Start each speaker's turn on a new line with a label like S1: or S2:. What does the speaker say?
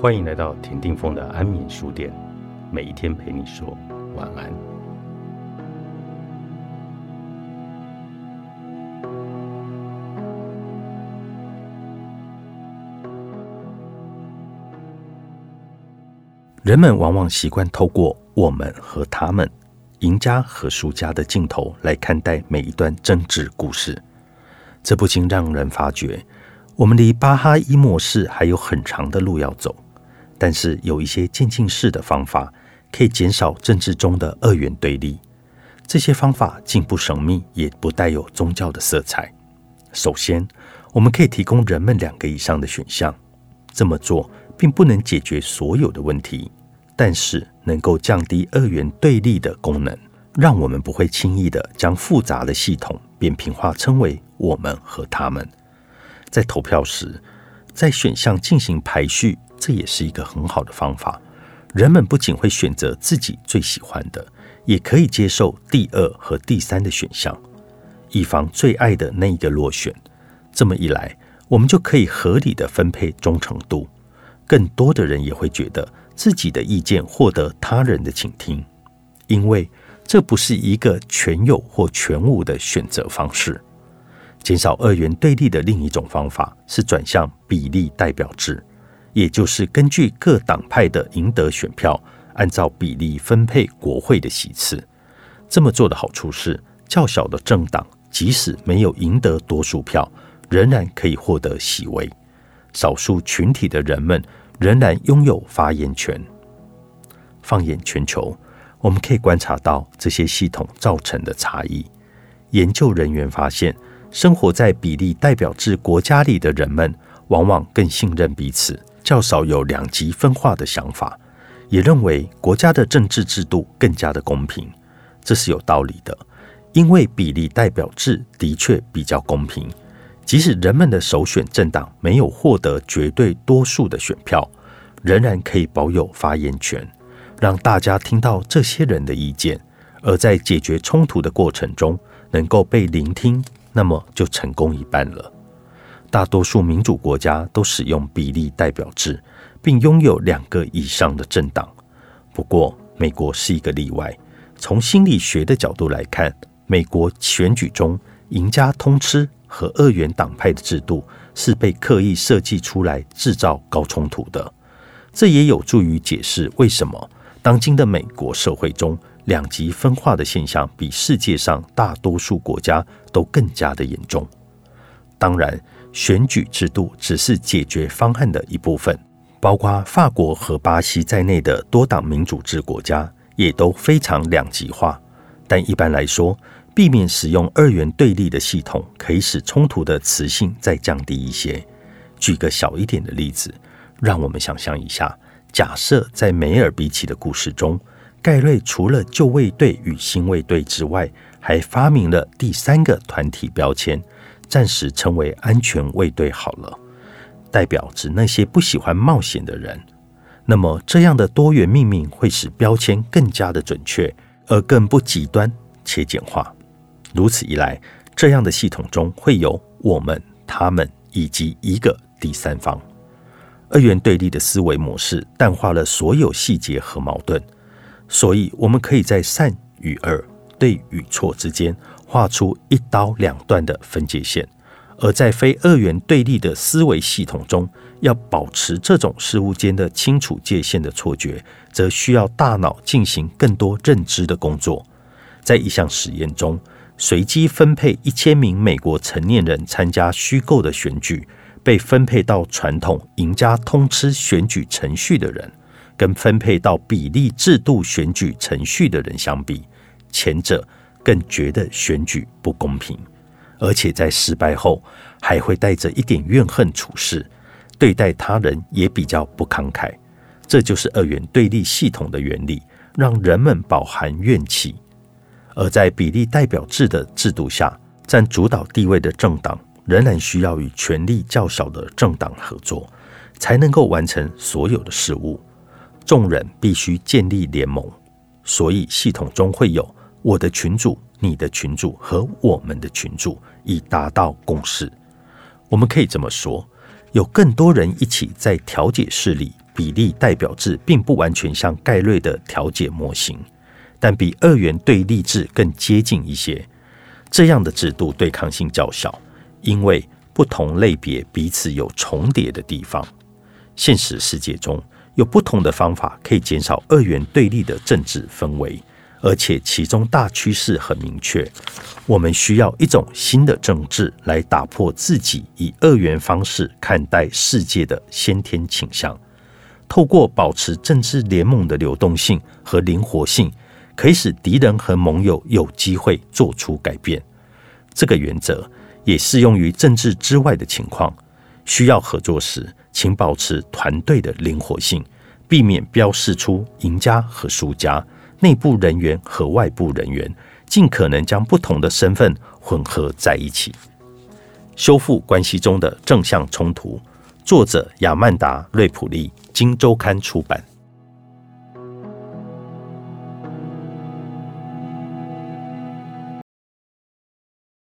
S1: 欢迎来到田定峰的安眠书店，每一天陪你说晚安。人们往往习惯透过我们和他们、赢家和输家的镜头来看待每一段政治故事，这不禁让人发觉，我们离巴哈伊模式还有很长的路要走。但是有一些渐进式的方法，可以减少政治中的二元对立。这些方法既不神秘，也不带有宗教的色彩。首先，我们可以提供人们两个以上的选项。这么做并不能解决所有的问题，但是能够降低二元对立的功能，让我们不会轻易的将复杂的系统扁平化，称为我们和他们。在投票时，在选项进行排序。这也是一个很好的方法。人们不仅会选择自己最喜欢的，也可以接受第二和第三的选项，以防最爱的那一个落选。这么一来，我们就可以合理的分配忠诚度。更多的人也会觉得自己的意见获得他人的倾听，因为这不是一个全有或全无的选择方式。减少二元对立的另一种方法是转向比例代表制。也就是根据各党派的赢得选票，按照比例分配国会的席次。这么做的好处是，较小的政党即使没有赢得多数票，仍然可以获得席位；少数群体的人们仍然拥有发言权。放眼全球，我们可以观察到这些系统造成的差异。研究人员发现，生活在比例代表制国家里的人们，往往更信任彼此。较少有两极分化的想法，也认为国家的政治制度更加的公平，这是有道理的。因为比例代表制的确比较公平，即使人们的首选政党没有获得绝对多数的选票，仍然可以保有发言权，让大家听到这些人的意见，而在解决冲突的过程中能够被聆听，那么就成功一半了。大多数民主国家都使用比例代表制，并拥有两个以上的政党。不过，美国是一个例外。从心理学的角度来看，美国选举中赢家通吃和二元党派的制度是被刻意设计出来制造高冲突的。这也有助于解释为什么当今的美国社会中两极分化的现象比世界上大多数国家都更加的严重。当然。选举制度只是解决方案的一部分，包括法国和巴西在内的多党民主制国家也都非常两极化。但一般来说，避免使用二元对立的系统，可以使冲突的磁性再降低一些。举个小一点的例子，让我们想象一下：假设在梅尔比奇的故事中，盖瑞除了旧卫队与新卫队之外，还发明了第三个团体标签。暂时称为安全卫队好了，代表指那些不喜欢冒险的人。那么，这样的多元命名会使标签更加的准确，而更不极端且简化。如此一来，这样的系统中会有我们、他们以及一个第三方。二元对立的思维模式淡化了所有细节和矛盾，所以我们可以在善与恶、对与错之间。画出一刀两断的分界线，而在非二元对立的思维系统中，要保持这种事物间的清楚界限的错觉，则需要大脑进行更多认知的工作。在一项实验中，随机分配一千名美国成年人参加虚构的选举，被分配到传统赢家通吃选举程序的人，跟分配到比例制度选举程序的人相比，前者。更觉得选举不公平，而且在失败后还会带着一点怨恨处事，对待他人也比较不慷慨。这就是二元对立系统的原理，让人们饱含怨气。而在比例代表制的制度下，占主导地位的政党仍然需要与权力较小的政党合作，才能够完成所有的事务。众人必须建立联盟，所以系统中会有。我的群主、你的群主和我们的群主，以达到共识。我们可以这么说：有更多人一起在调解室里比例代表制并不完全像盖瑞的调解模型，但比二元对立制更接近一些。这样的制度对抗性较小，因为不同类别彼此有重叠的地方。现实世界中有不同的方法可以减少二元对立的政治氛围，而且其中大趋势很明确。我们需要一种新的政治来打破自己以二元方式看待世界的先天倾向。透过保持政治联盟的流动性和灵活性。可以使敌人和盟友有机会做出改变。这个原则也适用于政治之外的情况。需要合作时，请保持团队的灵活性，避免标示出赢家和输家、内部人员和外部人员，尽可能将不同的身份混合在一起。修复关系中的正向冲突。作者：亚曼达·瑞普利，《金周刊》出版。